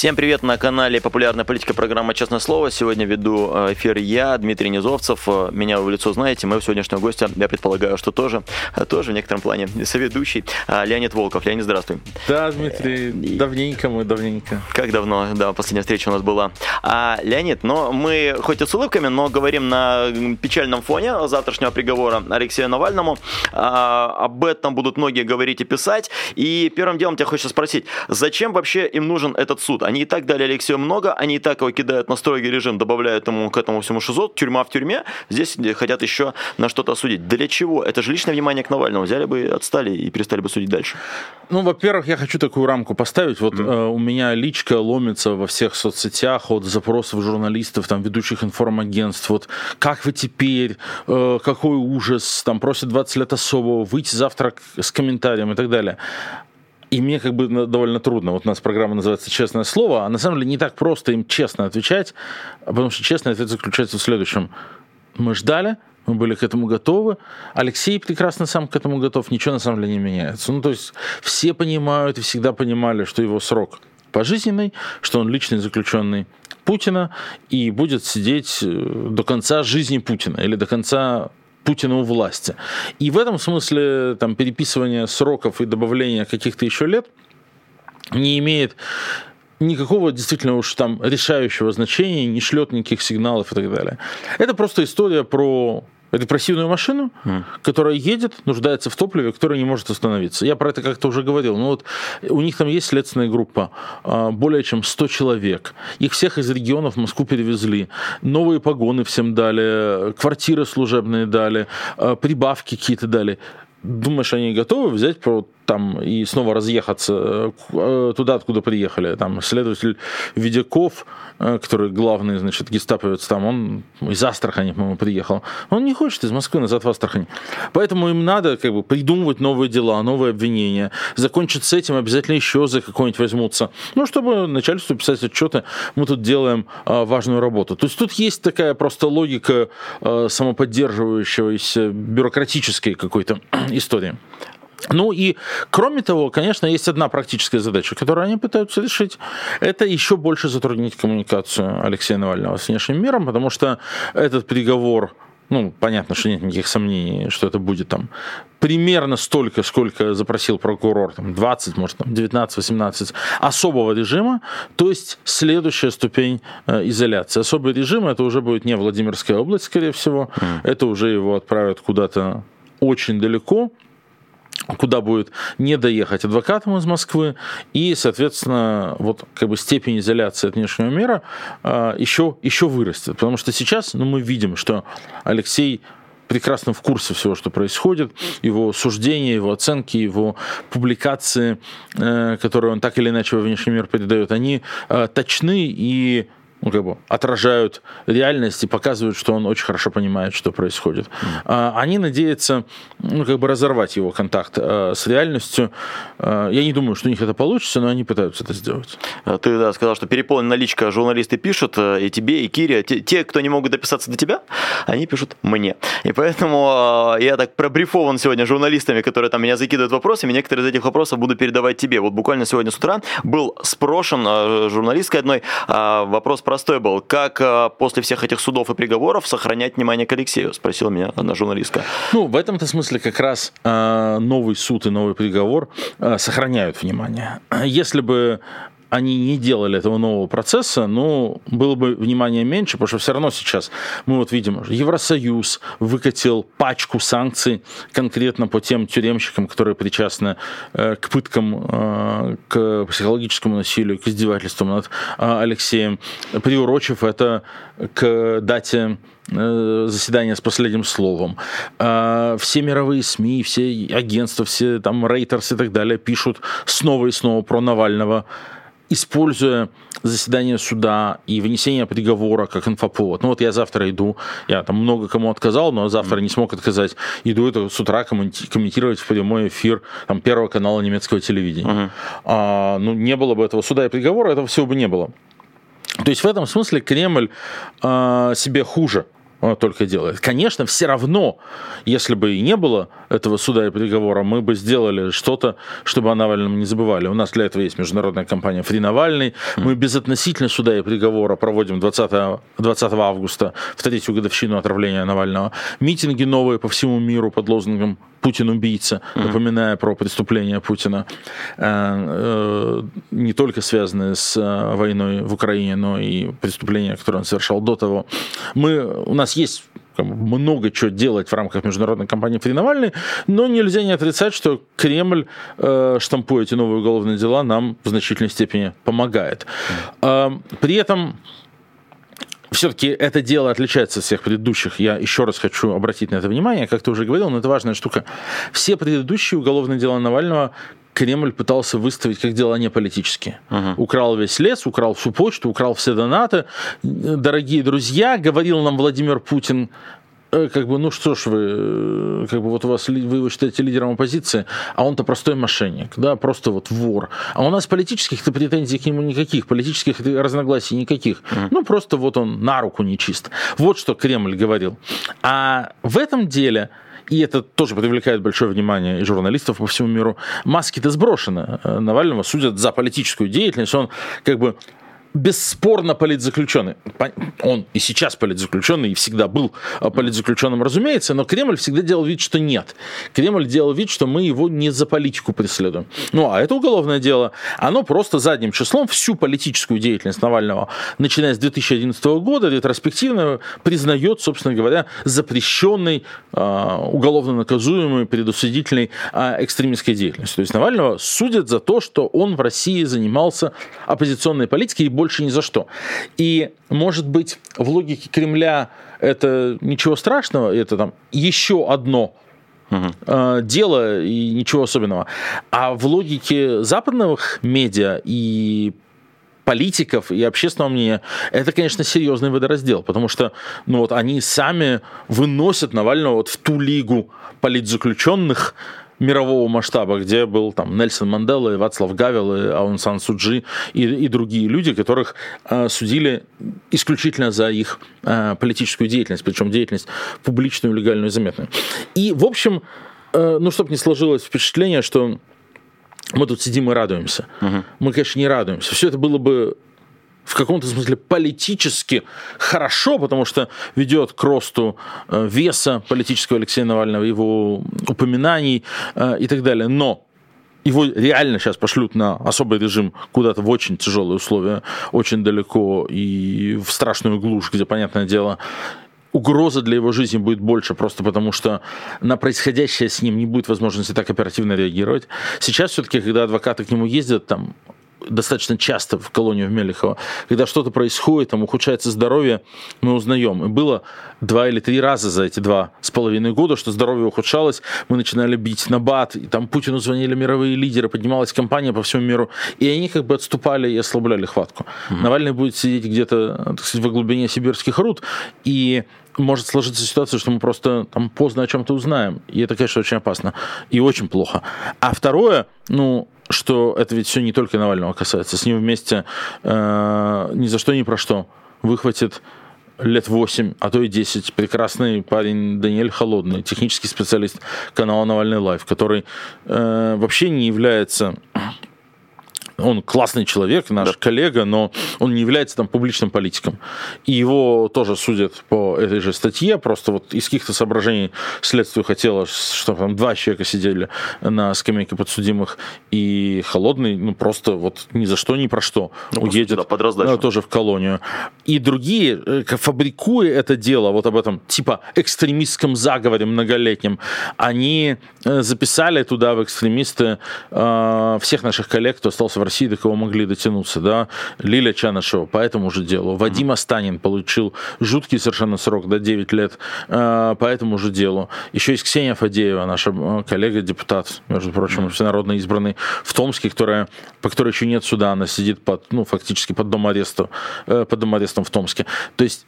Всем привет на канале Популярная политика программа «Честное слово». Сегодня веду э, эфир я, Дмитрий Низовцев. Э, меня в лицо знаете, моего сегодняшнего гостя, я предполагаю, что тоже, э, тоже в некотором плане соведущий Леонид Волков. Леонид, здравствуй. Да, Дмитрий, давненько мы, давненько. Как давно, да, последняя встреча у нас была. А, Леонид, но мы хоть и с улыбками, но говорим на печальном фоне завтрашнего приговора Алексею Навальному. А, об этом будут многие говорить и писать. И первым делом тебя хочется спросить, зачем вообще им нужен этот суд? Они и так дали Алексею много, они и так его кидают на строгий режим, добавляют ему к этому всему ШИЗО, тюрьма в тюрьме. Здесь хотят еще на что-то осудить. Для чего? Это же личное внимание к Навальному. Взяли бы, отстали и перестали бы судить дальше. Ну, во-первых, я хочу такую рамку поставить. Вот mm. э, у меня личка ломится во всех соцсетях от запросов журналистов, там, ведущих информагентств. Вот как вы теперь, э, какой ужас, там, просят 20 лет особого, выйти завтра с комментарием и так далее. И мне как бы довольно трудно. Вот у нас программа называется «Честное слово», а на самом деле не так просто им честно отвечать, потому что честный ответ заключается в следующем. Мы ждали, мы были к этому готовы. Алексей прекрасно сам к этому готов, ничего на самом деле не меняется. Ну, то есть все понимают и всегда понимали, что его срок пожизненный, что он личный заключенный Путина и будет сидеть э, до конца жизни Путина или до конца Путина у власти. И в этом смысле там, переписывание сроков и добавление каких-то еще лет не имеет никакого действительно уж там решающего значения, не шлет никаких сигналов и так далее. Это просто история про репрессивную машину, mm. которая едет, нуждается в топливе, которая не может остановиться. Я про это как-то уже говорил. Но вот у них там есть следственная группа, а, более чем 100 человек. Их всех из регионов в Москву перевезли. Новые погоны всем дали, квартиры служебные дали, а, прибавки какие-то дали. Думаешь, они готовы взять там и снова разъехаться э, туда, откуда приехали? Там следователь Ведяков, э, который главный, значит, гестаповец там, он из Астрахани, по-моему, приехал. Он не хочет из Москвы назад в Астрахань. Поэтому им надо как бы придумывать новые дела, новые обвинения. Закончить с этим, обязательно еще за какой-нибудь возьмутся. Ну, чтобы начальству писать отчеты, мы тут делаем а, важную работу. То есть тут есть такая просто логика а, самоподдерживающейся бюрократической какой-то истории. Ну и, кроме того, конечно, есть одна практическая задача, которую они пытаются решить. Это еще больше затруднить коммуникацию Алексея Навального с внешним миром, потому что этот приговор ну, понятно, что нет никаких сомнений, что это будет там примерно столько, сколько запросил прокурор, там 20, может, там 19-18 особого режима, то есть следующая ступень э, изоляции. Особый режим это уже будет не Владимирская область, скорее всего, mm. это уже его отправят куда-то очень далеко, куда будет не доехать адвокатам из Москвы, и, соответственно, вот как бы степень изоляции от внешнего мира еще, а, еще вырастет. Потому что сейчас ну, мы видим, что Алексей прекрасно в курсе всего, что происходит, его суждения, его оценки, его публикации, э, которые он так или иначе во внешний мир передает, они э, точны и ну, как бы отражают реальность и показывают, что он очень хорошо понимает, что происходит. Mm. Они надеются, ну, как бы разорвать его контакт а, с реальностью. А, я не думаю, что у них это получится, но они пытаются это сделать. Ты да, сказал, что переполнена наличка журналисты пишут, э, и тебе, и Кире. Те, кто не могут дописаться до тебя, они пишут мне. И поэтому я так пробрифован сегодня журналистами, которые там меня закидывают вопросами. Некоторые из этих вопросов буду передавать тебе. Вот буквально сегодня с утра был спрошен журналисткой одной вопрос простой был. Как э, после всех этих судов и приговоров сохранять внимание к Алексею? Спросила меня одна журналистка. Ну, в этом-то смысле как раз э, новый суд и новый приговор э, сохраняют внимание. Если бы они не делали этого нового процесса, ну, было бы внимания меньше, потому что все равно сейчас мы вот видим, Евросоюз выкатил пачку санкций конкретно по тем тюремщикам, которые причастны э, к пыткам, э, к психологическому насилию, к издевательствам над э, Алексеем, приурочив это к дате заседания с последним словом. Все мировые СМИ, все агентства, все там Рейтерс и так далее пишут снова и снова про Навального используя заседание суда и вынесение приговора как инфоповод. Ну вот я завтра иду, я там много кому отказал, но завтра не смог отказать. Иду это с утра комментировать в прямой эфир там, Первого канала немецкого телевидения. Uh-huh. А, ну не было бы этого суда и приговора, этого всего бы не было. То есть в этом смысле Кремль э, себе хуже только делает. Конечно, все равно, если бы и не было этого суда и приговора, мы бы сделали что-то, чтобы о Навальном не забывали. У нас для этого есть международная компания «Фри Навальный». Мы безотносительно суда и приговора проводим 20, 20 августа, в третью годовщину отравления Навального, митинги новые по всему миру под лозунгом Путин убийца, mm-hmm. напоминая про преступления Путина, э, э, не только связанные с э, войной в Украине, но и преступления, которые он совершал до того. Мы, у нас есть много чего делать в рамках международной кампании «Фри Навальный», но нельзя не отрицать, что Кремль, э, штампуя эти новые уголовные дела, нам в значительной степени помогает. Э, при этом все-таки это дело отличается от всех предыдущих. Я еще раз хочу обратить на это внимание. Как ты уже говорил, но это важная штука. Все предыдущие уголовные дела Навального Кремль пытался выставить как дела не политические. Uh-huh. Украл весь лес, украл всю почту, украл все донаты. Дорогие друзья, говорил нам Владимир Путин, Э, как бы, ну что ж вы, э, как бы вот у вас, вы его считаете лидером оппозиции, а он-то простой мошенник, да, просто вот вор. А у нас политических-то претензий к нему никаких, политических разногласий никаких. Mm. Ну, просто вот он на руку нечист. Вот что Кремль говорил. А в этом деле и это тоже привлекает большое внимание и журналистов по всему миру, маски-то сброшены. Э, Навального судят за политическую деятельность. Он как бы бесспорно политзаключенный. Он и сейчас политзаключенный, и всегда был а, политзаключенным, разумеется, но Кремль всегда делал вид, что нет. Кремль делал вид, что мы его не за политику преследуем. Ну, а это уголовное дело, оно просто задним числом всю политическую деятельность Навального, начиная с 2011 года, ретроспективно признает, собственно говоря, запрещенной, а, уголовно наказуемой, предусудительной а, экстремистской деятельностью. То есть Навального судят за то, что он в России занимался оппозиционной политикой и больше ни за что. И, может быть, в логике Кремля это ничего страшного, это там еще одно Uh-huh. дело и ничего особенного. А в логике западных медиа и политиков и общественного мнения, это, конечно, серьезный водораздел, потому что ну, вот, они сами выносят Навального вот в ту лигу политзаключенных, мирового масштаба, где был там Нельсон Мандела, и Вацлав Гавел, и Аун Сан Суджи и, и другие люди, которых э, судили исключительно за их э, политическую деятельность, причем деятельность публичную, легальную и заметную. И, в общем, э, ну, чтобы не сложилось впечатление, что мы тут сидим и радуемся. Угу. Мы, конечно, не радуемся. Все это было бы в каком-то смысле политически хорошо, потому что ведет к росту э, веса политического Алексея Навального, его упоминаний э, и так далее. Но его реально сейчас пошлют на особый режим куда-то в очень тяжелые условия, очень далеко и в страшную глушь, где, понятное дело, угроза для его жизни будет больше, просто потому что на происходящее с ним не будет возможности так оперативно реагировать. Сейчас все-таки, когда адвокаты к нему ездят, там достаточно часто в колонию в Мелехово, когда что-то происходит, там ухудшается здоровье, мы узнаем. И было два или три раза за эти два с половиной года, что здоровье ухудшалось, мы начинали бить на бат, и там Путину звонили мировые лидеры, поднималась компания по всему миру, и они как бы отступали и ослабляли хватку. Mm-hmm. Навальный будет сидеть где-то, так сказать, во глубине сибирских руд, и может сложиться ситуация, что мы просто там поздно о чем-то узнаем. И это, конечно, очень опасно. И очень плохо. А второе, ну, что это ведь все не только Навального касается. С ним вместе э, ни за что, ни про что выхватит лет 8, а то и 10. Прекрасный парень Даниэль Холодный, технический специалист канала Навальный Лайв, который э, вообще не является он классный человек, наш да. коллега, но он не является там публичным политиком. И его тоже судят по этой же статье, просто вот из каких-то соображений следствию хотело, что там два человека сидели на скамейке подсудимых, и холодный, ну просто вот ни за что, ни про что ну, уедет да, под раздачу. тоже в колонию. И другие, э, фабрикуя это дело, вот об этом типа экстремистском заговоре многолетнем, они э, записали туда в экстремисты э, всех наших коллег, кто остался в России, до кого могли дотянуться, да, Лиля Чанышева по этому же делу, Вадим Астанин получил жуткий совершенно срок, до да, 9 лет э, по этому же делу. Еще есть Ксения Фадеева, наша э, коллега, депутат, между прочим, всенародно избранный в Томске, которая, по которой еще нет суда, она сидит под, ну, фактически под дом ареста, э, под дом арестом в Томске. То есть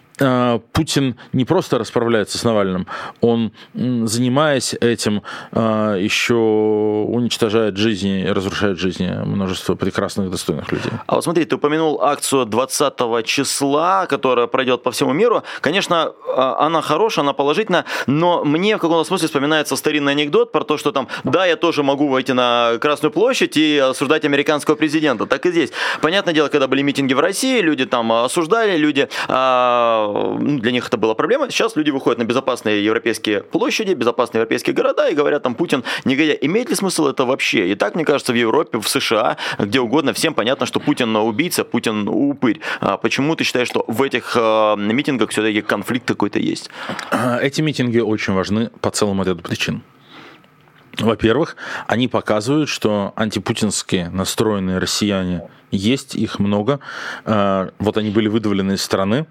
Путин не просто расправляется с Навальным, он, занимаясь этим, э, еще уничтожает жизни, разрушает жизни множества прекрасных, достойных людей. А вот смотри, ты упомянул акцию 20 числа, которая пройдет по всему миру. Конечно, она хорошая, она положительная, но мне в каком-то смысле вспоминается старинный анекдот про то, что там, да, я тоже могу выйти на Красную площадь и осуждать американского президента. Так и здесь. Понятное дело, когда были митинги в России, люди там осуждали, люди, а, для них это была проблема. Сейчас люди выходят на безопасные европейские площади, безопасные европейские города и говорят там, Путин негодяй. Имеет ли смысл это вообще? И так, мне кажется, в Европе, в США, где угодно, всем понятно, что Путин убийца, Путин упырь. А почему ты считаешь, что в этих а, митингах все-таки конфликт какой-то есть? Эти митинги очень важны по целому ряду причин. Во-первых, они показывают, что антипутинские настроенные россияне есть, их много. Э, вот они были выдавлены из страны,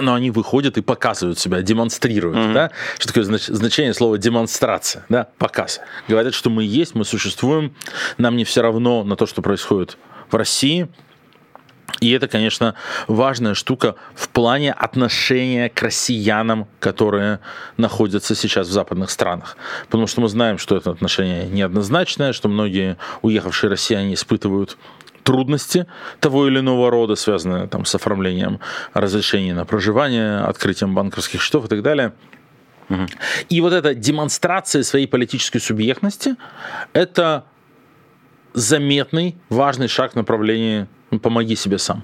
но они выходят и показывают себя, демонстрируют. Mm-hmm. Да? Что такое значение слова демонстрация? Да? Показ. Говорят, что мы есть, мы существуем, нам не все равно на то, что происходит в России, и это, конечно, важная штука в плане отношения к россиянам, которые находятся сейчас в западных странах. Потому что мы знаем, что это отношение неоднозначное, что многие уехавшие россияне испытывают трудности того или иного рода, связанные там, с оформлением разрешений на проживание, открытием банковских счетов и так далее. И вот эта демонстрация своей политической субъектности – это заметный, важный шаг в направлении ну, помоги себе сам.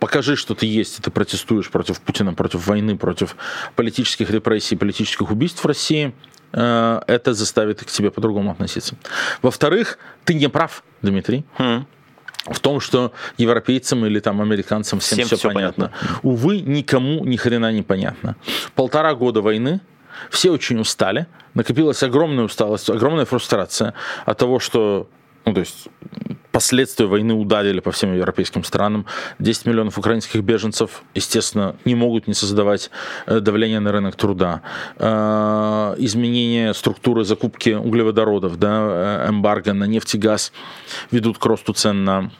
Покажи, что ты есть, и ты протестуешь против Путина, против войны, против политических репрессий, политических убийств в России. Э, это заставит к тебе по-другому относиться. Во-вторых, ты не прав, Дмитрий. Mm в том, что европейцам или там американцам всем, всем все, все понятно. понятно. Увы, никому ни хрена не понятно. Полтора года войны, все очень устали, накопилась огромная усталость, огромная фрустрация от того, что ну, то есть последствия войны ударили по всем европейским странам. 10 миллионов украинских беженцев, естественно, не могут не создавать э, давление на рынок труда. Э, изменение структуры закупки углеводородов, да, э, эмбарго на нефть и газ ведут к росту цен на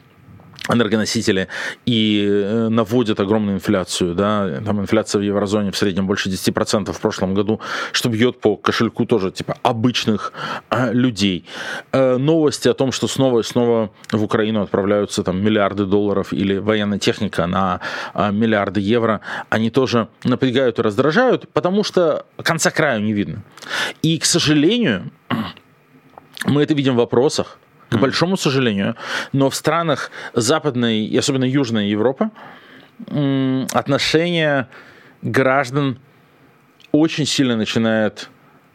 энергоносители и э, наводят огромную инфляцию. Да? Там инфляция в еврозоне в среднем больше 10% в прошлом году, что бьет по кошельку тоже типа обычных а, людей. Э, новости о том, что снова и снова в Украину отправляются там миллиарды долларов или военная техника на а, миллиарды евро, они тоже напрягают и раздражают, потому что конца краю не видно. И, к сожалению, мы это видим в вопросах, к большому сожалению. Но в странах Западной и особенно Южной Европы отношение граждан очень сильно начинает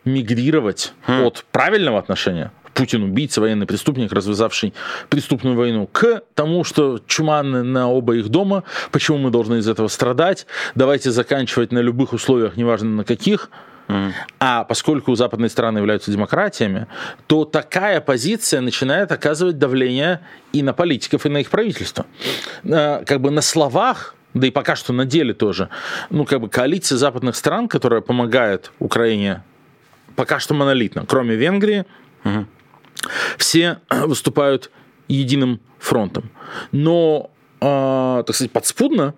мигрировать хм. от правильного отношения Путин убийца, военный преступник, развязавший преступную войну, к тому, что чума на оба их дома, почему мы должны из этого страдать, давайте заканчивать на любых условиях, неважно на каких, а поскольку западные страны являются демократиями, то такая позиция начинает оказывать давление и на политиков, и на их правительство. Э, как бы на словах да и пока что на деле тоже, ну, как бы коалиция западных стран, которая помогает Украине, пока что монолитно, кроме Венгрии, угу. все выступают единым фронтом. Но, э, так сказать, подспудно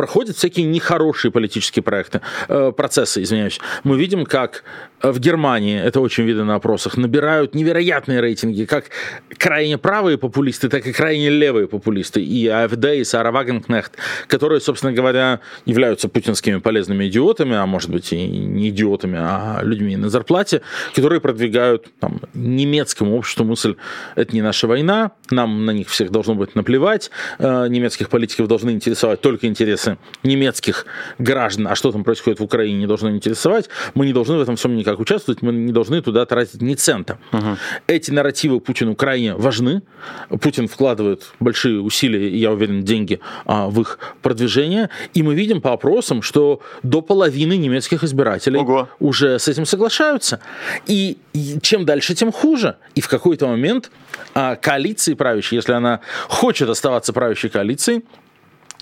проходят всякие нехорошие политические проекты, э, процессы, извиняюсь. Мы видим, как в Германии, это очень видно на опросах, набирают невероятные рейтинги, как крайне правые популисты, так и крайне левые популисты, и АФД, и Сара Вагенкнехт, которые, собственно говоря, являются путинскими полезными идиотами, а может быть и не идиотами, а людьми на зарплате, которые продвигают там, немецкому обществу мысль, это не наша война, нам на них всех должно быть наплевать, э, немецких политиков должны интересовать только интересы немецких граждан, а что там происходит в Украине, не должно интересовать, мы не должны в этом всем никак как участвовать, мы не должны туда тратить ни цента. Угу. Эти нарративы Путину крайне важны. Путин вкладывает большие усилия, я уверен, деньги а, в их продвижение. И мы видим по опросам, что до половины немецких избирателей Ого. уже с этим соглашаются. И, и чем дальше, тем хуже. И в какой-то момент а, коалиции правящей, если она хочет оставаться правящей коалицией,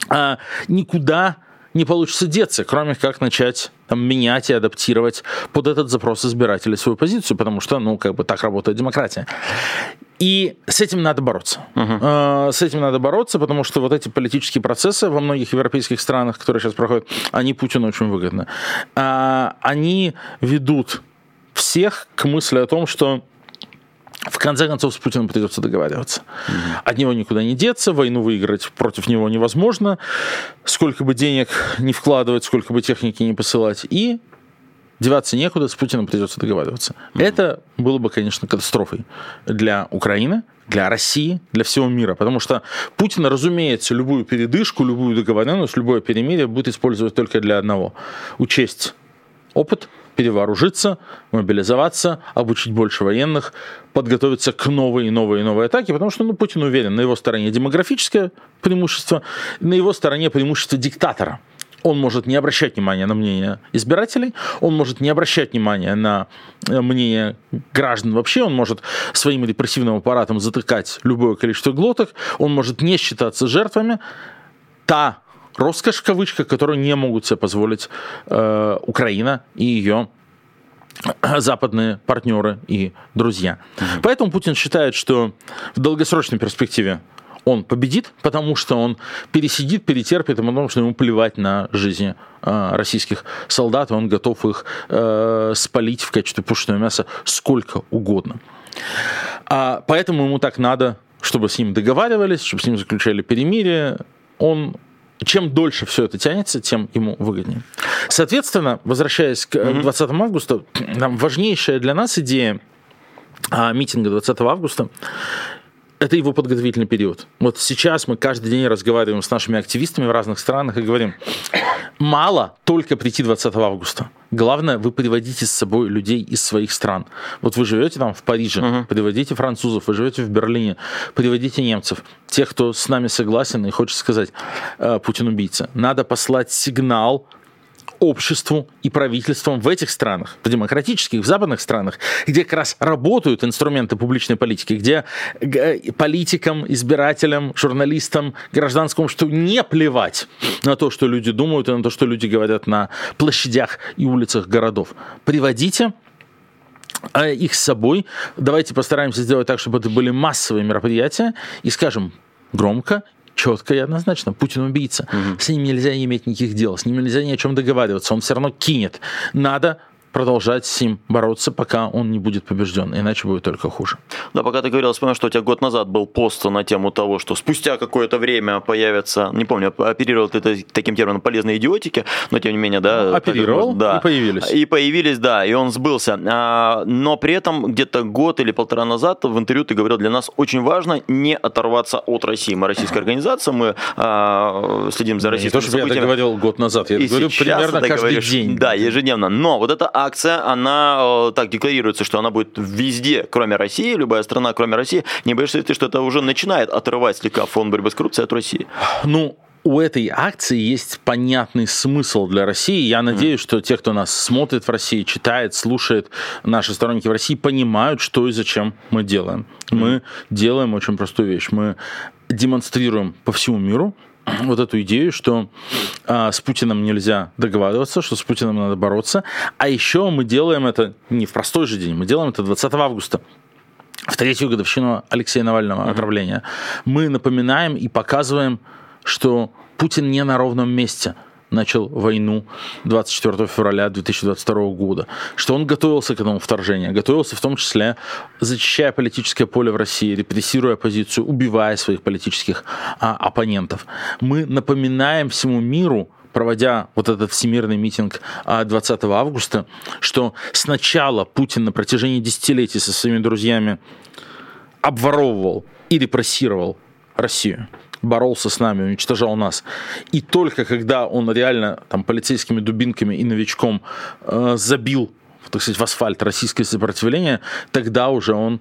а, никуда не получится деться, кроме как начать там, менять и адаптировать под этот запрос избирателей свою позицию, потому что, ну, как бы так работает демократия. И с этим надо бороться. Uh-huh. С этим надо бороться, потому что вот эти политические процессы во многих европейских странах, которые сейчас проходят, они Путину очень выгодны. А, они ведут всех к мысли о том, что в конце концов, с Путиным придется договариваться. Mm-hmm. От него никуда не деться, войну выиграть против него невозможно, сколько бы денег не вкладывать, сколько бы техники не посылать. И деваться некуда, с Путиным придется договариваться. Mm-hmm. Это было бы, конечно, катастрофой для Украины, для России, для всего мира. Потому что Путин, разумеется, любую передышку, любую договоренность, любое перемирие будет использовать только для одного. Учесть опыт, перевооружиться, мобилизоваться, обучить больше военных, подготовиться к новой и новой и новой атаке, потому что ну, Путин уверен, на его стороне демографическое преимущество, на его стороне преимущество диктатора. Он может не обращать внимания на мнение избирателей, он может не обращать внимания на э, мнение граждан вообще, он может своим репрессивным аппаратом затыкать любое количество глоток, он может не считаться жертвами. Та роскошь, в кавычках, которую не могут себе позволить э, Украина и ее западные партнеры и друзья. Mm-hmm. Поэтому Путин считает, что в долгосрочной перспективе он победит, потому что он пересидит, перетерпит, и потому что ему плевать на жизни э, российских солдат, и он готов их э, спалить в качестве пушечного мяса сколько угодно. А, поэтому ему так надо, чтобы с ним договаривались, чтобы с ним заключали перемирие. Он чем дольше все это тянется, тем ему выгоднее. Соответственно, возвращаясь к 20 э, августа, там важнейшая для нас идея а, митинга 20 августа это его подготовительный период. Вот сейчас мы каждый день разговариваем с нашими активистами в разных странах и говорим, мало только прийти 20 августа. Главное, вы приводите с собой людей из своих стран. Вот вы живете там в Париже, uh-huh. приводите французов, вы живете в Берлине, приводите немцев, тех, кто с нами согласен и хочет сказать, э, Путин убийца. Надо послать сигнал обществу и правительствам в этих странах, в демократических, в западных странах, где как раз работают инструменты публичной политики, где политикам, избирателям, журналистам, гражданскому обществу не плевать на то, что люди думают и на то, что люди говорят на площадях и улицах городов. Приводите э, их с собой. Давайте постараемся сделать так, чтобы это были массовые мероприятия и скажем громко четко и однозначно. Путин убийца. Угу. С ним нельзя иметь никаких дел, с ним нельзя ни о чем договариваться. Он все равно кинет. Надо продолжать с ним бороться, пока он не будет побежден, иначе будет только хуже. Да, пока ты говорил, вспомнил, что у тебя год назад был пост на тему того, что спустя какое-то время появятся, не помню, оперировал ты это таким термином полезные идиотики, но тем не менее, да. Оперировал так, да, и появились. И появились, да, и он сбылся. А, но при этом где-то год или полтора назад в интервью ты говорил, для нас очень важно не оторваться от России. Мы российская организация, мы а, следим за российскими Не то, что я это говорил год назад, я и говорю примерно каждый говоришь, день. Да, ежедневно. Но вот эта акция, она э, так декларируется, что она будет везде, кроме России, любая страна, кроме России. Не боишься ли ты, что это уже начинает отрывать слегка фонд борьбы с коррупцией от России? Ну, у этой акции есть понятный смысл для России. Я надеюсь, что те, кто нас смотрит в России, читает, слушает, наши сторонники в России, понимают, что и зачем мы делаем. Мы делаем очень простую вещь. Мы демонстрируем по всему миру, вот эту идею, что а, с Путиным нельзя договариваться, что с Путиным надо бороться. А еще мы делаем это не в простой же день, мы делаем это 20 августа в третью годовщину Алексея Навального mm-hmm. отравления. Мы напоминаем и показываем, что Путин не на ровном месте – начал войну 24 февраля 2022 года, что он готовился к этому вторжению, готовился в том числе защищая политическое поле в России, репрессируя оппозицию, убивая своих политических а, оппонентов. Мы напоминаем всему миру, проводя вот этот всемирный митинг 20 а, августа, что сначала Путин на протяжении десятилетий со своими друзьями обворовывал и репрессировал Россию боролся с нами, уничтожал нас. И только когда он реально там полицейскими дубинками и новичком э, забил, так сказать, в асфальт российское сопротивление, тогда уже он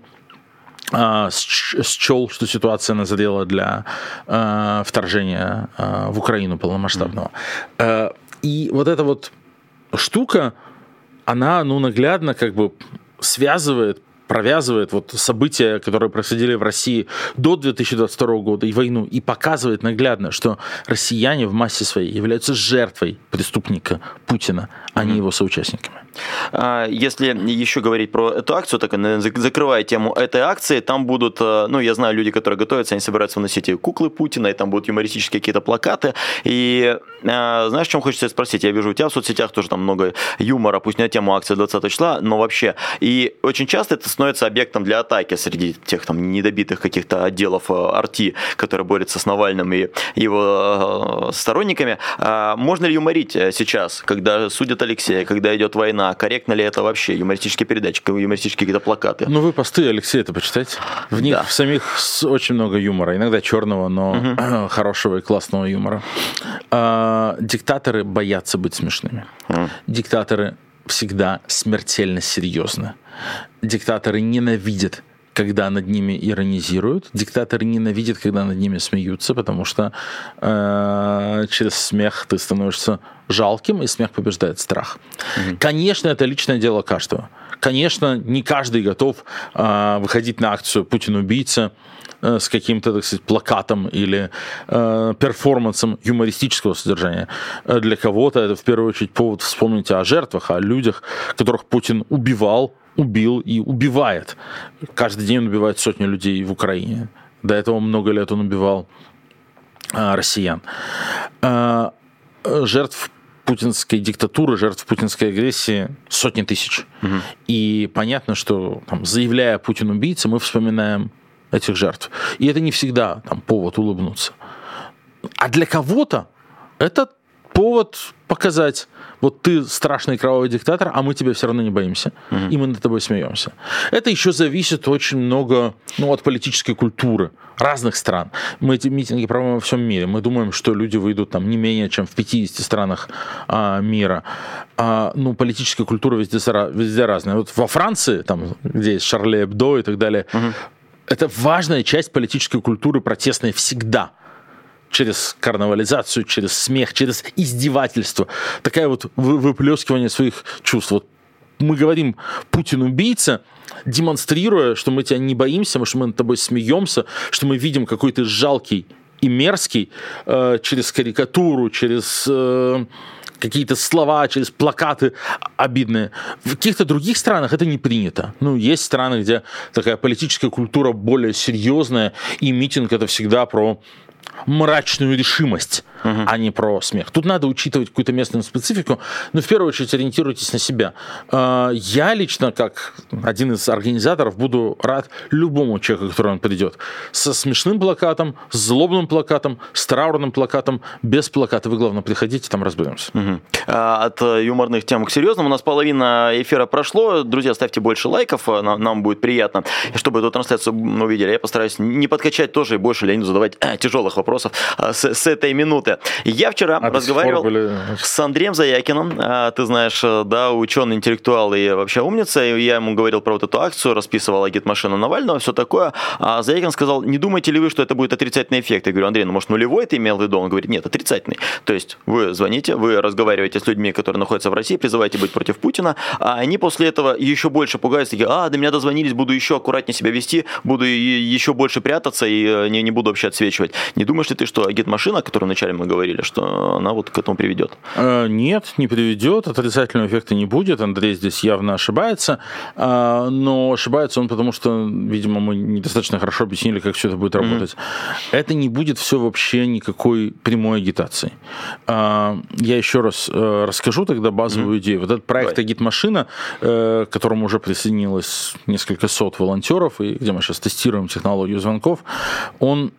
э, счел, что ситуация назрела для э, вторжения э, в Украину полномасштабного. Mm-hmm. Э, и вот эта вот штука, она, ну, наглядно как бы связывает провязывает вот события, которые происходили в России до 2022 года и войну, и показывает наглядно, что россияне в массе своей являются жертвой преступника Путина, а не его соучастниками. А, если еще говорить про эту акцию, так закрывая тему этой акции, там будут, э, ну, я знаю, люди, которые готовятся, они собираются выносить и куклы Путина, и там будут юмористические какие-то плакаты. И э, знаешь, чем хочется спросить? Я вижу у тебя в соцсетях тоже там много юмора, пусть не на тему акции 20 числа, но вообще. И очень часто это становится объектом для атаки среди тех там недобитых каких-то отделов арти, э, которые борются с Навальным и его сторонниками. А можно ли юморить сейчас, когда судят Алексея, когда идет война, а корректно ли это вообще, юмористические передачи, юмористические какие-то плакаты. Ну, вы посты Алексея это почитайте. В них да. в самих очень много юмора, иногда черного, но угу. хорошего и классного юмора. А, диктаторы боятся быть смешными. Угу. Диктаторы всегда смертельно серьезны. Диктаторы ненавидят когда над ними иронизируют. Диктаторы ненавидят, когда над ними смеются, потому что э, через смех ты становишься жалким, и смех побеждает страх. Угу. Конечно, это личное дело каждого. Конечно, не каждый готов э, выходить на акцию «Путин убийца», э, с каким-то, так сказать, плакатом или э, перформансом юмористического содержания. Для кого-то это в первую очередь повод вспомнить о жертвах, о людях, которых Путин убивал, убил и убивает. Каждый день он убивает сотни людей в Украине. До этого много лет он убивал а, россиян. А, жертв путинской диктатуры, жертв путинской агрессии сотни тысяч. Угу. И понятно, что там, заявляя Путин убийца, мы вспоминаем этих жертв. И это не всегда там, повод улыбнуться. А для кого-то это повод показать, вот ты страшный кровавый диктатор, а мы тебя все равно не боимся, угу. и мы над тобой смеемся. Это еще зависит очень много ну, от политической культуры разных стран. Мы эти митинги проводим во всем мире. Мы думаем, что люди выйдут там не менее чем в 50 странах а, мира. А, ну, политическая культура везде, везде разная. Вот во Франции, там, где есть Шарле Эбдо и так далее, угу. это важная часть политической культуры протестной всегда через карнавализацию, через смех, через издевательство. Такая вот выплескивание своих чувств. Вот мы говорим Путин убийца, демонстрируя, что мы тебя не боимся, что мы над тобой смеемся, что мы видим какой то жалкий и мерзкий э, через карикатуру, через э, какие-то слова, через плакаты обидные. В каких-то других странах это не принято. Ну, есть страны, где такая политическая культура более серьезная, и митинг это всегда про мрачную решимость, угу. а не про смех. Тут надо учитывать какую-то местную специфику, но в первую очередь ориентируйтесь на себя. А, я лично, как один из организаторов, буду рад любому человеку, который он придет. Со смешным плакатом, с злобным плакатом, с траурным плакатом, без плаката. Вы, главное, приходите, там разберемся. Угу. От юморных тем к серьезным. У нас половина эфира прошло. Друзья, ставьте больше лайков, э, нам, нам будет приятно. И чтобы эту трансляцию увидели, я постараюсь не подкачать тоже и больше Леониду задавать э, тяжелых вопросов вопросов а, с, с этой минуты. Я вчера а разговаривал были... с Андреем Заякиным, а, ты знаешь, да, ученый, интеллектуал и вообще умница, и я ему говорил про вот эту акцию, расписывал агитмашину Навального, все такое, а Заякин сказал, не думаете ли вы, что это будет отрицательный эффект? Я говорю, Андрей, ну может нулевой ты имел в виду? Он говорит, нет, отрицательный. То есть вы звоните, вы разговариваете с людьми, которые находятся в России, призываете быть против Путина, а они после этого еще больше пугаются, такие, а, до меня дозвонились, буду еще аккуратнее себя вести, буду еще больше прятаться и э, не, не буду вообще отсвечивать. Не думаешь ли ты, что агитмашина, о которой вначале мы говорили, что она вот к этому приведет? Э, нет, не приведет, отрицательного эффекта не будет. Андрей здесь явно ошибается, э, но ошибается он потому, что, видимо, мы недостаточно хорошо объяснили, как все это будет работать. Mm-hmm. Это не будет все вообще никакой прямой агитации. Э, я еще раз расскажу тогда базовую mm-hmm. идею. Вот этот проект. «Агитмашина», к которому уже присоединилось несколько сот волонтеров, и где мы сейчас тестируем технологию звонков, он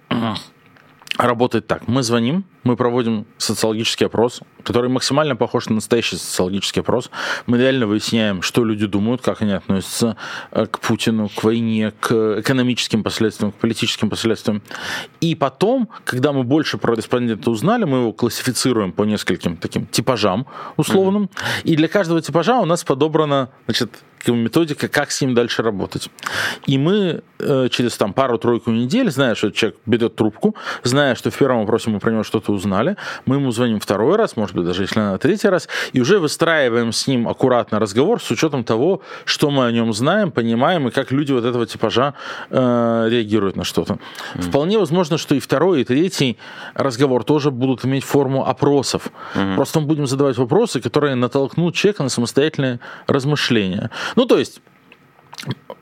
работает так. Мы звоним, мы проводим социологический опрос, который максимально похож на настоящий социологический опрос. Мы реально выясняем, что люди думают, как они относятся э, к Путину, к войне, к экономическим последствиям, к политическим последствиям. И потом, когда мы больше про респондента узнали, мы его классифицируем по нескольким таким типажам условным. Mm-hmm. И для каждого типажа у нас подобрана значит, методика, как с ним дальше работать. И мы э, через там пару-тройку недель, зная, что человек берет трубку, зная, зная, что в первом вопросе мы про него что-то узнали, мы ему звоним второй раз, может быть, даже если на третий раз, и уже выстраиваем с ним аккуратно разговор с учетом того, что мы о нем знаем, понимаем, и как люди вот этого типажа э, реагируют на что-то. Mm. Вполне возможно, что и второй, и третий разговор тоже будут иметь форму опросов. Mm-hmm. Просто мы будем задавать вопросы, которые натолкнут человека на самостоятельные размышления. Ну, то есть,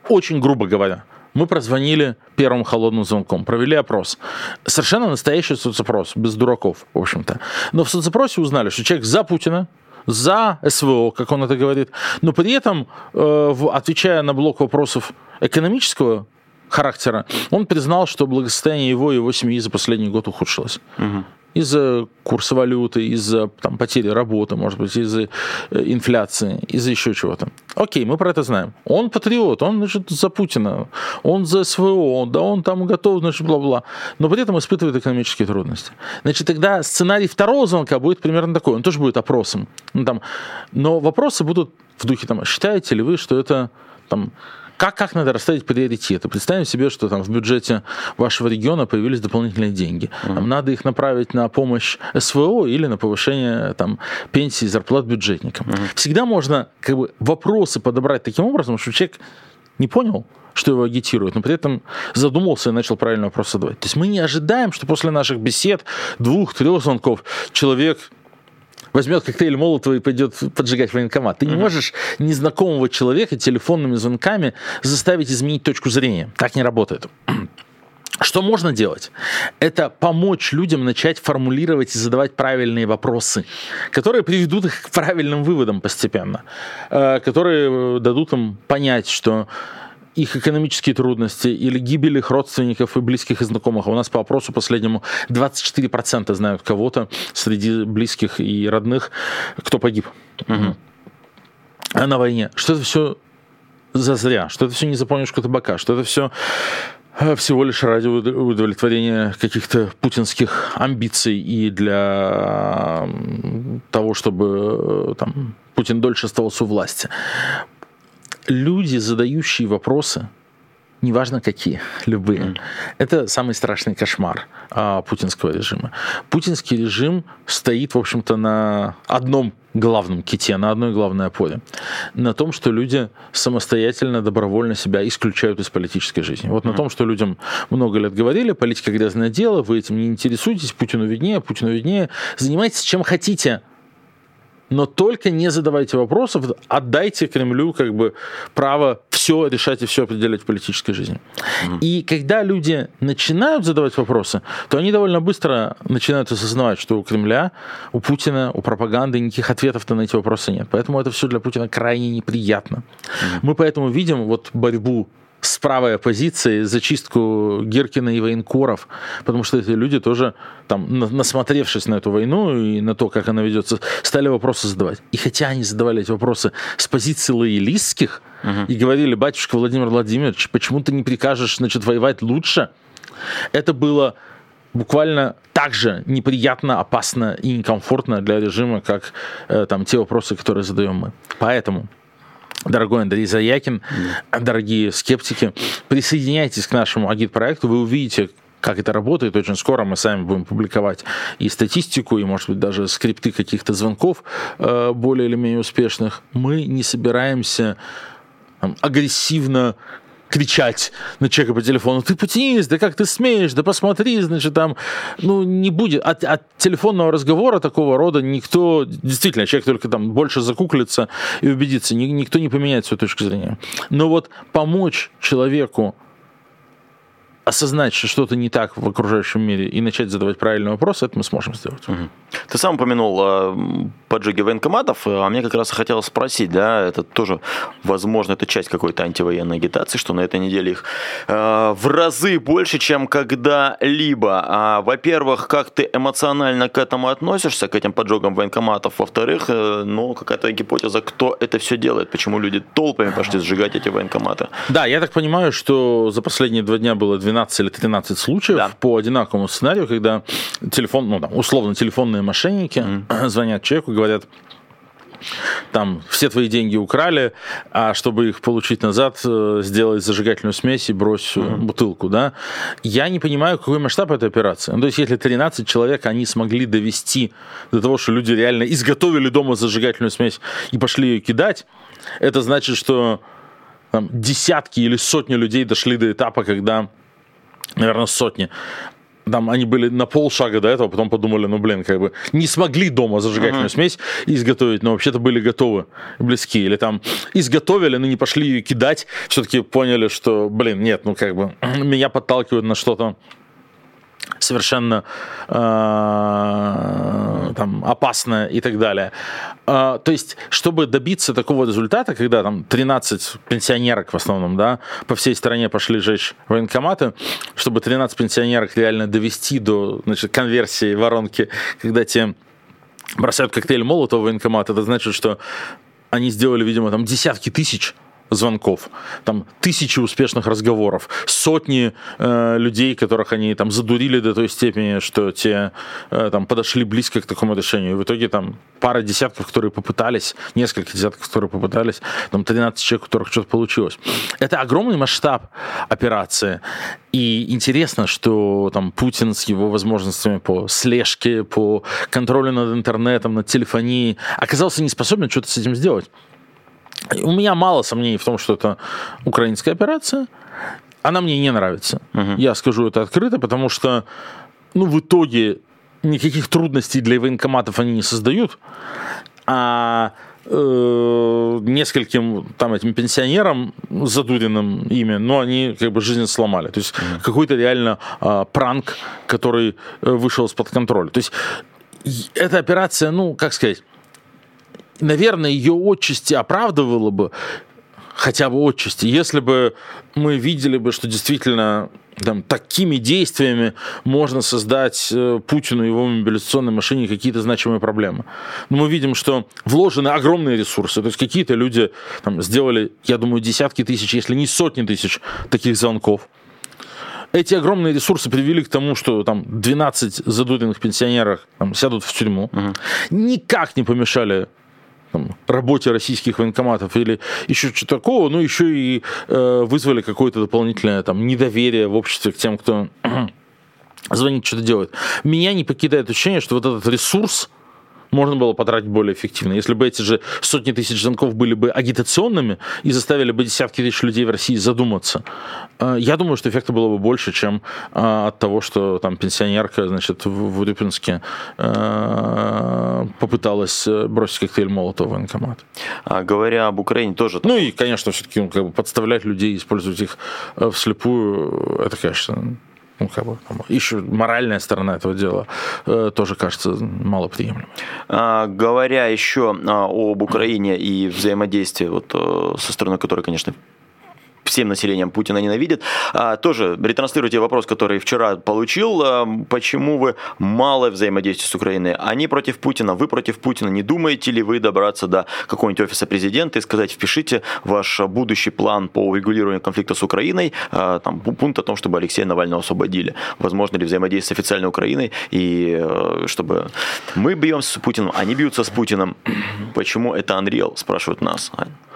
очень грубо говоря, мы прозвонили первым холодным звонком, провели опрос. Совершенно настоящий соцопрос, без дураков, в общем-то. Но в соцопросе узнали, что человек за Путина, за СВО, как он это говорит, но при этом, э, отвечая на блок вопросов экономического характера, он признал, что благосостояние его и его семьи за последний год ухудшилось. Угу из-за курса валюты, из-за там, потери работы, может быть, из-за э, инфляции, из-за еще чего-то. Окей, мы про это знаем. Он патриот, он, значит, за Путина, он за СВО, да он там готов, значит, бла-бла. Но при этом испытывает экономические трудности. Значит, тогда сценарий второго звонка будет примерно такой. Он тоже будет опросом. Ну, там, но вопросы будут в духе, там, считаете ли вы, что это там, как, как надо расставить приоритеты? Представим себе, что там в бюджете вашего региона появились дополнительные деньги. Mm-hmm. надо их направить на помощь СВО или на повышение там, пенсии, зарплат бюджетникам. Mm-hmm. Всегда можно как бы, вопросы подобрать таким образом, что человек не понял, что его агитирует, но при этом задумался и начал правильно вопрос задавать. То есть мы не ожидаем, что после наших бесед, двух-трех звонков, человек возьмет коктейль Молотова и пойдет поджигать военкомат. Ты не можешь незнакомого человека телефонными звонками заставить изменить точку зрения. Так не работает. Что можно делать? Это помочь людям начать формулировать и задавать правильные вопросы, которые приведут их к правильным выводам постепенно, э, которые дадут им понять, что их экономические трудности или гибель их родственников и близких и знакомых. А у нас по опросу последнему 24% знают кого-то среди близких и родных, кто погиб угу. на войне. Что это все за зря, что это все не за понюшку табака, что это все э, всего лишь ради удовлетворения каких-то путинских амбиций и для того, чтобы э, там, Путин дольше оставался у власти люди, задающие вопросы, неважно какие, любые, mm. это самый страшный кошмар а, путинского режима. Путинский режим стоит, в общем-то, на одном главном ките, на одной главной опоре. На том, что люди самостоятельно, добровольно себя исключают из политической жизни. Вот на том, что людям много лет говорили, политика грязное дело, вы этим не интересуетесь, Путину виднее, Путину виднее, занимайтесь чем хотите, но только не задавайте вопросов, отдайте Кремлю как бы право все решать и все определять в политической жизни. Mm-hmm. И когда люди начинают задавать вопросы, то они довольно быстро начинают осознавать, что у Кремля, у Путина, у пропаганды никаких ответов на эти вопросы нет. Поэтому это все для Путина крайне неприятно. Mm-hmm. Мы поэтому видим вот борьбу с правой оппозицией зачистку Геркина и военкоров, потому что эти люди тоже, там, насмотревшись на эту войну и на то, как она ведется, стали вопросы задавать. И хотя они задавали эти вопросы с позиции лоялистских uh-huh. и говорили, батюшка Владимир Владимирович, почему ты не прикажешь, значит, воевать лучше, это было буквально так же неприятно, опасно и некомфортно для режима, как э, там те вопросы, которые задаем мы. Поэтому Дорогой Андрей Заякин, mm. дорогие скептики, присоединяйтесь к нашему агит-проекту, вы увидите, как это работает. Очень скоро мы сами будем публиковать и статистику, и, может быть, даже скрипты каких-то звонков э, более или менее успешных. Мы не собираемся агрессивно кричать на человека по телефону, ты потянись, да как ты смеешь, да посмотри, значит, там, ну, не будет. От, от телефонного разговора такого рода никто, действительно, человек только там больше закуклится и убедится, никто не поменяет свою точку зрения. Но вот помочь человеку осознать, что что-то не так в окружающем мире и начать задавать правильные вопросы, это мы сможем сделать. Угу. Ты сам упомянул э, поджоги военкоматов, а мне как раз хотелось спросить, да, это тоже, возможно, это часть какой-то антивоенной агитации, что на этой неделе их э, в разы больше, чем когда-либо. А, во-первых, как ты эмоционально к этому относишься, к этим поджогам военкоматов? Во-вторых, э, ну, какая-то гипотеза, кто это все делает, почему люди толпами пошли сжигать эти военкоматы? Да, я так понимаю, что за последние два дня было 12 12 или 13 случаев да. по одинаковому сценарию, когда телефон, ну, там, условно, телефонные мошенники mm-hmm. звонят человеку, говорят, там все твои деньги украли, а чтобы их получить назад, э, сделать зажигательную смесь и брось mm-hmm. бутылку, да. Я не понимаю, какой масштаб этой операции. Ну, то есть, если 13 человек они смогли довести до того, что люди реально изготовили дома зажигательную смесь и пошли ее кидать, это значит, что там, десятки или сотни людей дошли до этапа, когда наверное, сотни там они были на полшага до этого, потом подумали, ну, блин, как бы не смогли дома зажигательную uh-huh. смесь изготовить, но вообще-то были готовы, близки. Или там изготовили, но не пошли ее кидать, все-таки поняли, что, блин, нет, ну, как бы меня подталкивают на что-то совершенно э, там, опасное и так далее. Э, то есть, чтобы добиться такого результата, когда там 13 пенсионерок в основном, да, по всей стране пошли жечь военкоматы, чтобы 13 пенсионерок реально довести до значит, конверсии воронки, когда те бросают коктейль Молотова в это значит, что они сделали, видимо, там десятки тысяч звонков, там тысячи успешных разговоров, сотни э, людей, которых они там задурили до той степени, что те э, там подошли близко к такому решению. И в итоге там пара десятков, которые попытались, несколько десятков, которые попытались, там 13 человек, у которых что-то получилось. Это огромный масштаб операции. И интересно, что там Путин с его возможностями по слежке, по контролю над интернетом, над телефонией оказался не способен что-то с этим сделать. У меня мало сомнений в том, что это украинская операция. Она мне не нравится. Угу. Я скажу это открыто, потому что, ну, в итоге никаких трудностей для военкоматов они не создают. А э, нескольким там этим пенсионерам задуренным ими, но они как бы жизнь сломали. То есть mm какой-то реально э, пранк, который э, вышел из-под контроля. То есть эта операция, ну, как сказать, наверное, ее отчасти оправдывало бы, хотя бы отчасти, если бы мы видели бы, что действительно там, такими действиями можно создать э, Путину и его мобилизационной машине какие-то значимые проблемы. Но мы видим, что вложены огромные ресурсы. То есть какие-то люди там, сделали, я думаю, десятки тысяч, если не сотни тысяч таких звонков. Эти огромные ресурсы привели к тому, что там 12 задуренных пенсионеров там, сядут в тюрьму. Угу. Никак не помешали там, работе российских военкоматов или еще что-то такого, но еще и э, вызвали какое-то дополнительное там, недоверие в обществе к тем, кто звонит, что-то делает. Меня не покидает ощущение, что вот этот ресурс, можно было потратить более эффективно. Если бы эти же сотни тысяч звонков были бы агитационными и заставили бы десятки тысяч людей в России задуматься, э, я думаю, что эффекта было бы больше, чем э, от того, что там пенсионерка, значит, в Урюпинске э, попыталась бросить коктейль Молотова в военкомат. А говоря об Украине тоже... Ну и, конечно, все-таки ну, как бы подставлять людей, использовать их вслепую, это, конечно, ну, как бы, еще моральная сторона этого дела э, тоже кажется малоприемлемой. А, говоря еще а, об Украине и взаимодействии вот, э, со стороны которой, конечно, всем населением Путина ненавидит. А, тоже ретранслируйте вопрос, который вчера получил. А, почему вы мало взаимодействуете с Украиной? Они против Путина, вы против Путина. Не думаете ли вы добраться до какого-нибудь офиса президента и сказать, впишите ваш будущий план по урегулированию конфликта с Украиной, а, там, пункт о том, чтобы Алексея Навального освободили? Возможно ли взаимодействие с официальной Украиной и э, чтобы мы бьемся с Путиным, они бьются с Путиным? Почему это Unreal, спрашивают нас.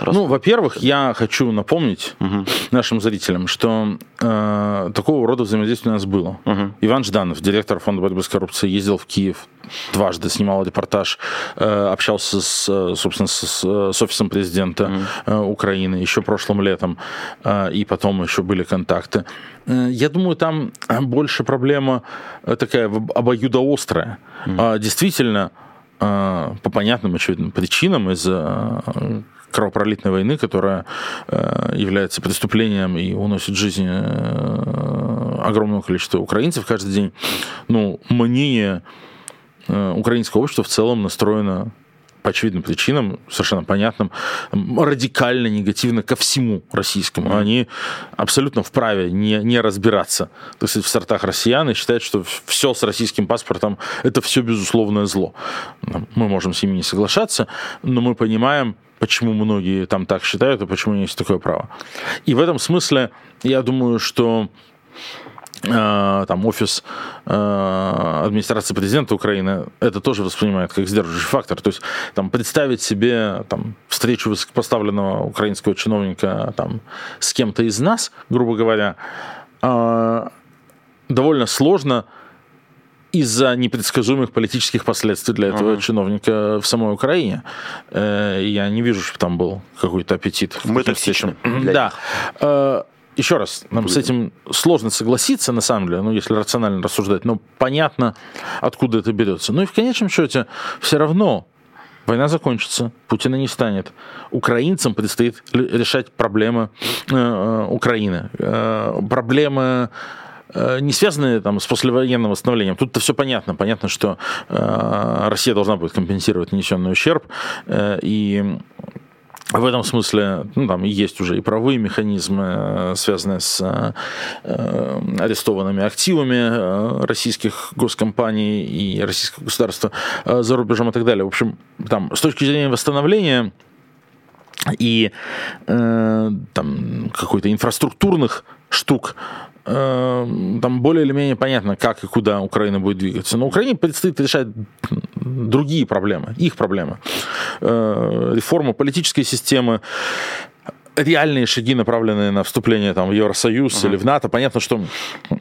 Ну, во-первых, я хочу напомнить, угу нашим зрителям, что э, такого рода взаимодействие у нас было. Угу. Иван Жданов, директор фонда борьбы с коррупцией, ездил в Киев дважды, снимал репортаж, э, общался с, собственно, с, с офисом президента угу. э, Украины еще прошлым летом, э, и потом еще были контакты. Э, я думаю, там больше проблема э, такая обоюдоострая. Угу. Действительно, э, по понятным, очевидным причинам из-за кровопролитной войны, которая э, является преступлением и уносит жизнь э, огромного количества украинцев каждый день, ну, мнение э, украинского общества в целом настроено по очевидным причинам, совершенно понятным, радикально негативно ко всему российскому. Они абсолютно вправе не, не разбираться то есть, в сортах россиян и считать, что все с российским паспортом – это все безусловное зло. Мы можем с ними не соглашаться, но мы понимаем, почему многие там так считают и почему есть такое право. И в этом смысле я думаю, что Э, там офис э, администрации президента Украины это тоже воспринимает как сдерживающий фактор. То есть там представить себе там, встречу высокопоставленного украинского чиновника там, с кем-то из нас, грубо говоря, э, довольно сложно из-за непредсказуемых политических последствий для этого uh-huh. чиновника в самой Украине. Я не вижу, что там был какой-то аппетит. Мы токсичны. Да еще раз, нам с этим сложно согласиться, на самом деле, ну, если рационально рассуждать, но понятно, откуда это берется. Ну и в конечном счете, все равно война закончится, Путина не станет. Украинцам предстоит решать проблемы э, э Украины. Э, проблемы э, не связанные там, с послевоенным восстановлением. Тут-то все понятно. Понятно, что э, Россия должна будет компенсировать нанесенный ущерб. Э, и в этом смысле ну, там есть уже и правовые механизмы, э, связанные с э, арестованными активами э, российских госкомпаний и российского государства э, за рубежом и так далее. В общем, там с точки зрения восстановления и э, там какой-то инфраструктурных штук там более или менее понятно, как и куда Украина будет двигаться. Но Украине предстоит решать другие проблемы, их проблемы. Э, реформа политической системы, реальные шаги, направленные на вступление там, в Евросоюз uh-huh. или в НАТО. Понятно, что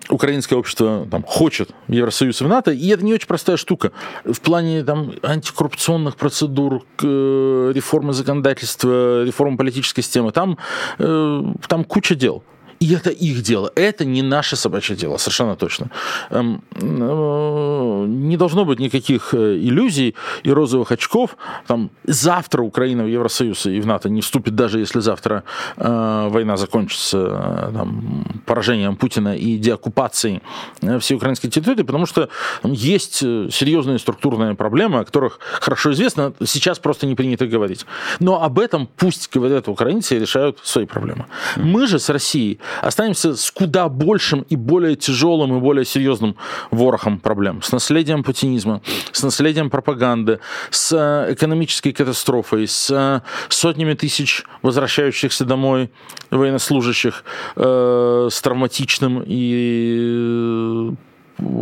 украинское общество там, хочет Евросоюз и в НАТО, и это не очень простая штука. В плане там, антикоррупционных процедур, э, реформы законодательства, реформы политической системы, там, э, там куча дел. И это их дело. Это не наше собачье дело, совершенно точно. Эм, э, не должно быть никаких э, иллюзий и розовых очков. Там, завтра Украина в Евросоюз и в НАТО не вступит, даже если завтра э, война закончится там, поражением Путина и деоккупацией всей украинской территории, потому что есть серьезные структурные проблемы, о которых хорошо известно, сейчас просто не принято говорить. Но об этом пусть говорят украинцы и решают свои проблемы. Мы же с Россией останемся с куда большим и более тяжелым и более серьезным ворохом проблем. С наследием путинизма, с наследием пропаганды, с э, экономической катастрофой, с э, сотнями тысяч возвращающихся домой военнослужащих, э, с травматичным и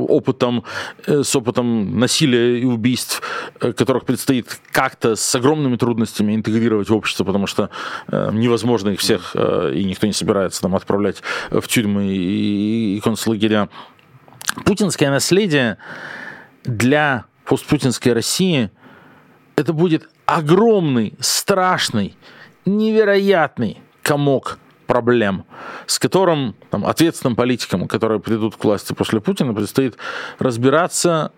опытом, э, с опытом насилия и убийств, э, которых предстоит как-то с огромными трудностями интегрировать в общество, потому что э, невозможно их всех, и никто не собирается там отправлять в тюрьмы и концлагеря. Путинское наследие для постпутинской России это будет огромный, страшный, невероятный комок проблем, с которым там, ответственным политикам, которые придут к власти после Путина, предстоит разбираться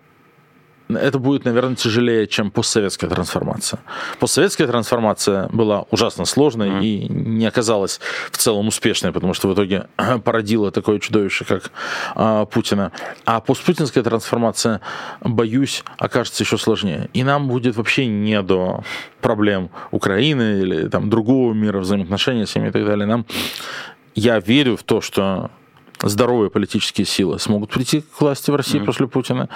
это будет, наверное, тяжелее, чем постсоветская трансформация. Постсоветская трансформация была ужасно сложной mm-hmm. и не оказалась в целом успешной, потому что в итоге породила такое чудовище, как а, Путина. А постпутинская трансформация, боюсь, окажется еще сложнее. И нам будет вообще не до проблем Украины или там другого мира, взаимоотношений с ними и так далее. Нам я верю в то, что здоровые политические силы смогут прийти к власти в России mm-hmm. после Путина.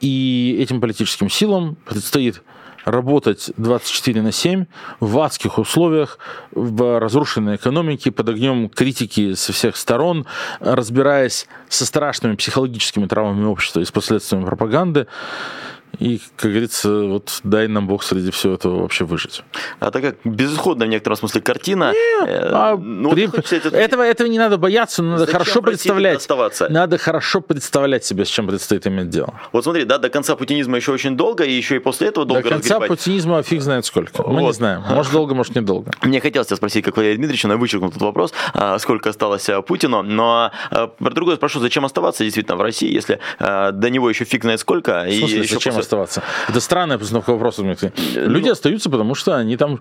И этим политическим силам предстоит работать 24 на 7 в адских условиях, в разрушенной экономике, под огнем критики со всех сторон, разбираясь со страшными психологическими травмами общества и с последствиями пропаганды. И, как говорится, вот дай нам Бог среди всего этого вообще выжить. А так как безысходная в некотором смысле картина... Нет, э, а ну, при... это... этого, этого не надо бояться, но надо Зачем хорошо представлять. Оставаться? Надо хорошо представлять себе, с чем предстоит иметь дело. Вот смотри, да, до конца путинизма еще очень долго, и еще и после этого долго До конца разгребать. путинизма фиг знает сколько. Мы вот. не знаем. Может долго, может недолго. Мне хотелось тебя спросить, как Валерий Дмитриевич, но я вычеркнул этот вопрос, а, сколько осталось а, Путину, но а, про другое спрошу, зачем оставаться действительно в России, если до него еще фиг знает сколько. В смысле, и зачем после... оставаться? Это странная постановка вопроса. Люди ну... остаются, потому что они там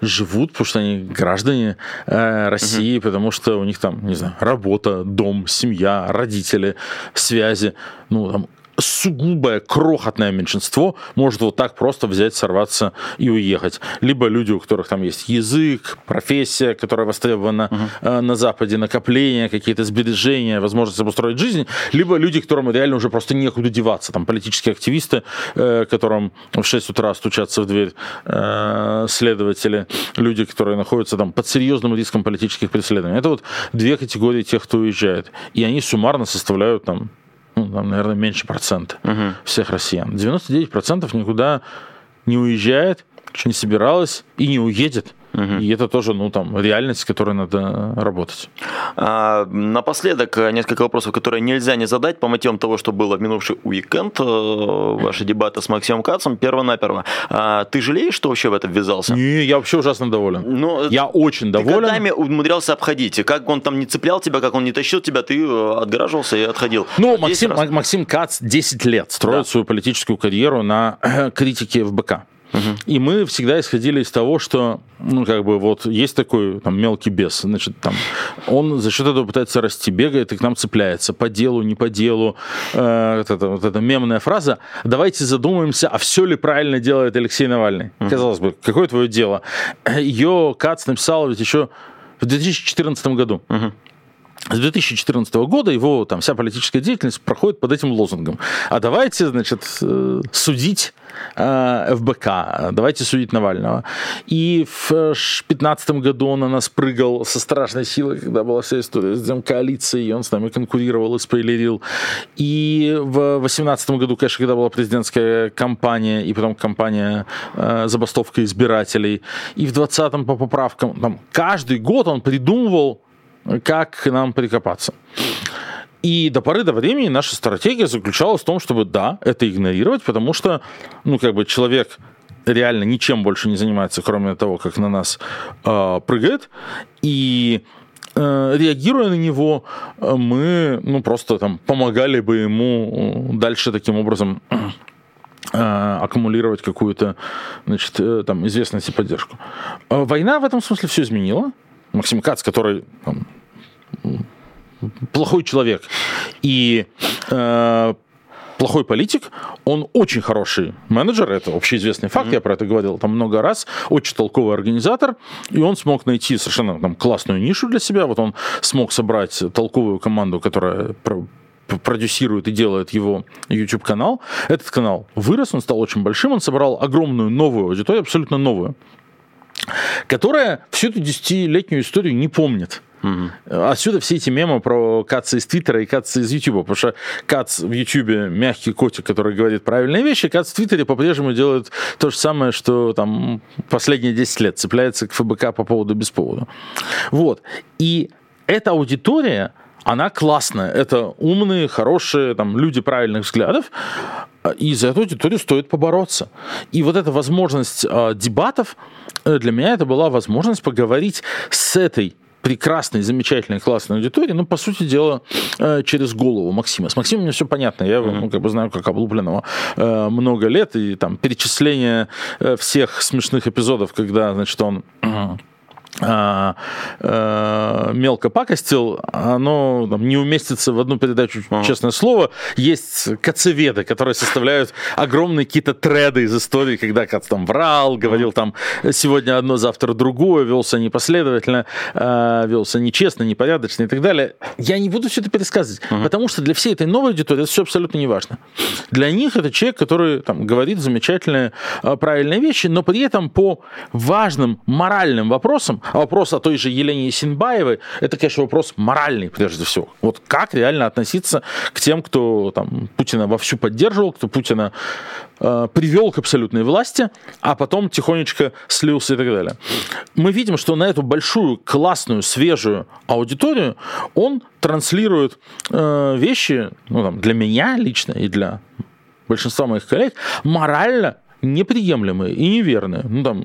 живут, потому что они граждане э, России, угу. потому что у них там, не знаю, работа, дом, семья, родители, связи. Ну, там сугубое крохотное меньшинство может вот так просто взять, сорваться и уехать. Либо люди, у которых там есть язык, профессия, которая востребована uh-huh. на Западе, накопления, какие-то сбережения, возможность обустроить жизнь, либо люди, которым реально уже просто некуда деваться. Там политические активисты, э, которым в 6 утра стучатся в дверь э, следователи, люди, которые находятся там под серьезным риском политических преследований. Это вот две категории тех, кто уезжает. И они суммарно составляют там ну, там, наверное, меньше процента угу. всех россиян. 99% никуда не уезжает, не собиралась и не уедет. Угу. И это тоже, ну, там, реальность, с которой надо работать. А, напоследок, несколько вопросов, которые нельзя не задать по мотивам того, что было в минувший уикенд, э, ваши дебаты с Максимом Кацом, перво-наперво. А, ты жалеешь, что вообще в это ввязался? Не, я вообще ужасно доволен. Но ну, я очень доволен. Ты годами умудрялся обходить. Как он там не цеплял тебя, как он не тащил тебя, ты э, отгораживался и отходил. Ну, Максим, Максим Кац 10 лет строит да. свою политическую карьеру на критике ФБК. И мы всегда исходили из того, что, ну, как бы, вот есть такой там мелкий бес, значит, там, он за счет этого пытается расти, бегает и к нам цепляется, по делу, не по делу. Э, вот, это, вот эта мемная фраза. Давайте задумаемся, а все ли правильно делает Алексей Навальный? Угу. Казалось бы, какое твое дело? Ее Кац написал ведь еще в 2014 году. Угу. С 2014 года его там вся политическая деятельность проходит под этим лозунгом. А давайте, значит, э, судить э, ФБК, давайте судить Навального. И в 2015 году он на нас прыгал со страшной силой, когда была вся история с коалицией, и он с нами конкурировал и спойлерил. И в 2018 году, конечно, когда была президентская кампания, и потом кампания э, забастовка избирателей, и в 2020 по поправкам, там, каждый год он придумывал как к нам прикопаться. И до поры до времени наша стратегия заключалась в том, чтобы, да, это игнорировать, потому что, ну, как бы человек реально ничем больше не занимается, кроме того, как на нас э, прыгает. И э, реагируя на него, мы, ну, просто там помогали бы ему дальше таким образом э, аккумулировать какую-то, значит, э, там, известность и поддержку. Война в этом смысле все изменила. Максим Кац, который там, плохой человек и э, плохой политик, он очень хороший менеджер, это общеизвестный факт, mm-hmm. я про это говорил там много раз, очень толковый организатор, и он смог найти совершенно там классную нишу для себя, вот он смог собрать толковую команду, которая продюсирует и делает его YouTube-канал. Этот канал вырос, он стал очень большим, он собрал огромную новую аудиторию, абсолютно новую которая всю эту десятилетнюю историю не помнит. Угу. Отсюда все эти мемы про Каца из Твиттера и Каца из Ютуба, потому что Кац в Ютубе мягкий котик, который говорит правильные вещи, Кац в Твиттере по-прежнему делает то же самое, что там последние 10 лет, цепляется к ФБК по поводу без повода. Вот. И эта аудитория, она классная. Это умные, хорошие там, люди правильных взглядов. И за эту аудиторию стоит побороться. И вот эта возможность э, дебатов, э, для меня это была возможность поговорить с этой прекрасной, замечательной, классной аудитории, ну, по сути дела, э, через голову Максима. С Максимом мне все понятно, я ну, как бы знаю, как облупленного э, много лет, и там перечисление э, всех смешных эпизодов, когда, значит, он а, а, мелко пакостил, оно там, не уместится в одну передачу, ага. честное слово. Есть кацеведы, которые составляют огромные какие-то треды из истории, когда Кац там врал, говорил там сегодня одно, завтра другое, велся непоследовательно, а, велся нечестно, непорядочно и так далее. Я не буду все это пересказывать, ага. потому что для всей этой новой аудитории это все абсолютно не важно. Для них это человек, который там, говорит замечательные, а, правильные вещи, но при этом по важным моральным вопросам а вопрос о той же Елене Синбаевой, это, конечно, вопрос моральный, прежде всего. Вот как реально относиться к тем, кто там, Путина вовсю поддерживал, кто Путина э, привел к абсолютной власти, а потом тихонечко слился и так далее. Мы видим, что на эту большую, классную, свежую аудиторию он транслирует э, вещи, ну, там, для меня лично и для большинства моих коллег, морально неприемлемые и неверные. Ну, там,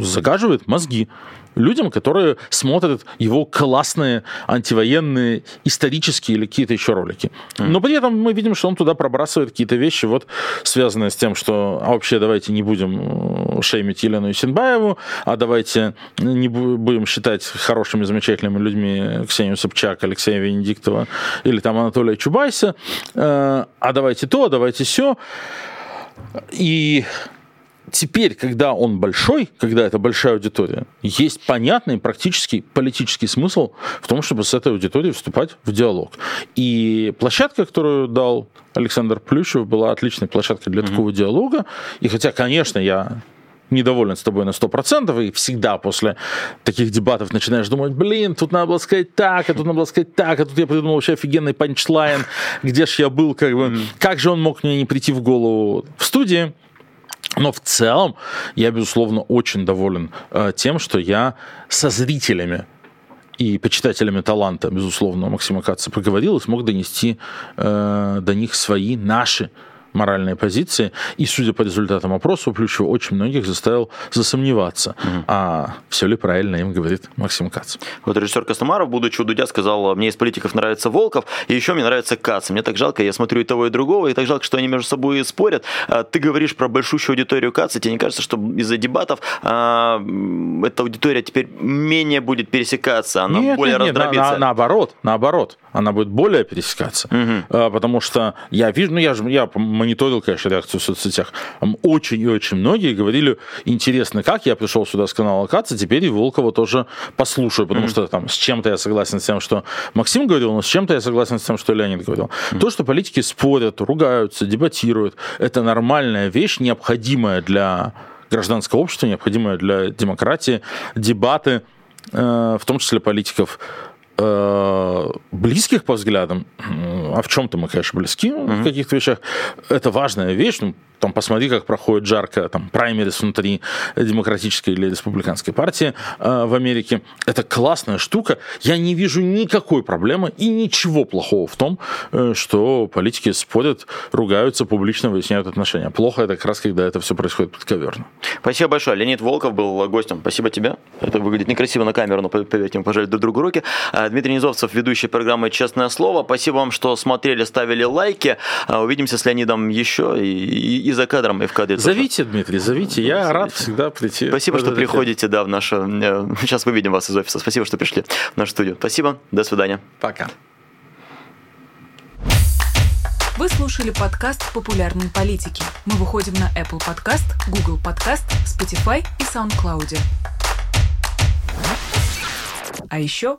загаживает мозги людям, которые смотрят его классные антивоенные исторические или какие-то еще ролики. Но при этом мы видим, что он туда пробрасывает какие-то вещи, вот связанные с тем, что а вообще давайте не будем шеймить Елену Исенбаеву, а давайте не будем считать хорошими, замечательными людьми Ксению Собчак, Алексея Венедиктова или там Анатолия Чубайса, э, а давайте то, а давайте все. И теперь, когда он большой, когда это большая аудитория, есть понятный практический политический смысл в том, чтобы с этой аудиторией вступать в диалог. И площадка, которую дал Александр Плющев, была отличной площадкой для mm-hmm. такого диалога. И хотя, конечно, я недоволен с тобой на 100%, и всегда после таких дебатов начинаешь думать, блин, тут надо было сказать так, а тут надо было сказать так, а тут я придумал вообще офигенный панчлайн, где ж я был, как бы, как же он мог мне не прийти в голову в студии. Но в целом я, безусловно, очень доволен э, тем, что я со зрителями и почитателями таланта, безусловно, Максима Каца поговорил и смог донести э, до них свои, наши моральные позиции. И, судя по результатам опроса, Плющева очень многих заставил засомневаться, угу. а все ли правильно им говорит Максим Кац. Вот режиссер Костомаров, будучи у Дудя, сказал, мне из политиков нравится Волков, и еще мне нравится Кац. Мне так жалко, я смотрю и того, и другого, и так жалко, что они между собой спорят. А ты говоришь про большущую аудиторию Каца, тебе не кажется, что из-за дебатов а, эта аудитория теперь менее будет пересекаться, она нет, более нет, раздробится? на, наоборот, наоборот, она будет более пересекаться, угу. потому что я вижу, ну я же, я мониторил, конечно, реакцию в соцсетях. Очень и очень многие говорили, интересно, как я пришел сюда с канала Каца, теперь и Волкова тоже послушаю, потому mm-hmm. что там с чем-то я согласен с тем, что Максим говорил, но с чем-то я согласен с тем, что Леонид говорил. Mm-hmm. То, что политики спорят, ругаются, дебатируют, это нормальная вещь, необходимая для гражданского общества, необходимая для демократии, дебаты, э, в том числе политиков, близких по взглядам, а в чем-то мы, конечно, близки mm-hmm. в каких-то вещах, это важная вещь. Ну, там посмотри, как проходит жарко там праймерис внутри демократической или республиканской партии э, в Америке. Это классная штука. Я не вижу никакой проблемы и ничего плохого в том, э, что политики спорят, ругаются, публично выясняют отношения. Плохо это как раз, когда это все происходит подковерно. Спасибо большое. Леонид Волков был гостем. Спасибо тебе. Это выглядит некрасиво на камеру, но поверьте, мы пожали друг другу руки. Дмитрий Низовцев, ведущий программы «Честное слово». Спасибо вам, что смотрели, ставили лайки. А, увидимся с Леонидом еще и, и за кадром, и в кадре Зовите, тоже. Дмитрий, зовите. Я рад всегда прийти. Спасибо, что приходите, да, в нашу... Э, сейчас выведем вас из офиса. Спасибо, что пришли в нашу студию. Спасибо, до свидания. Пока. Вы слушали подкаст «Популярные политики». Мы выходим на Apple Podcast, Google Podcast, Spotify и SoundCloud. А еще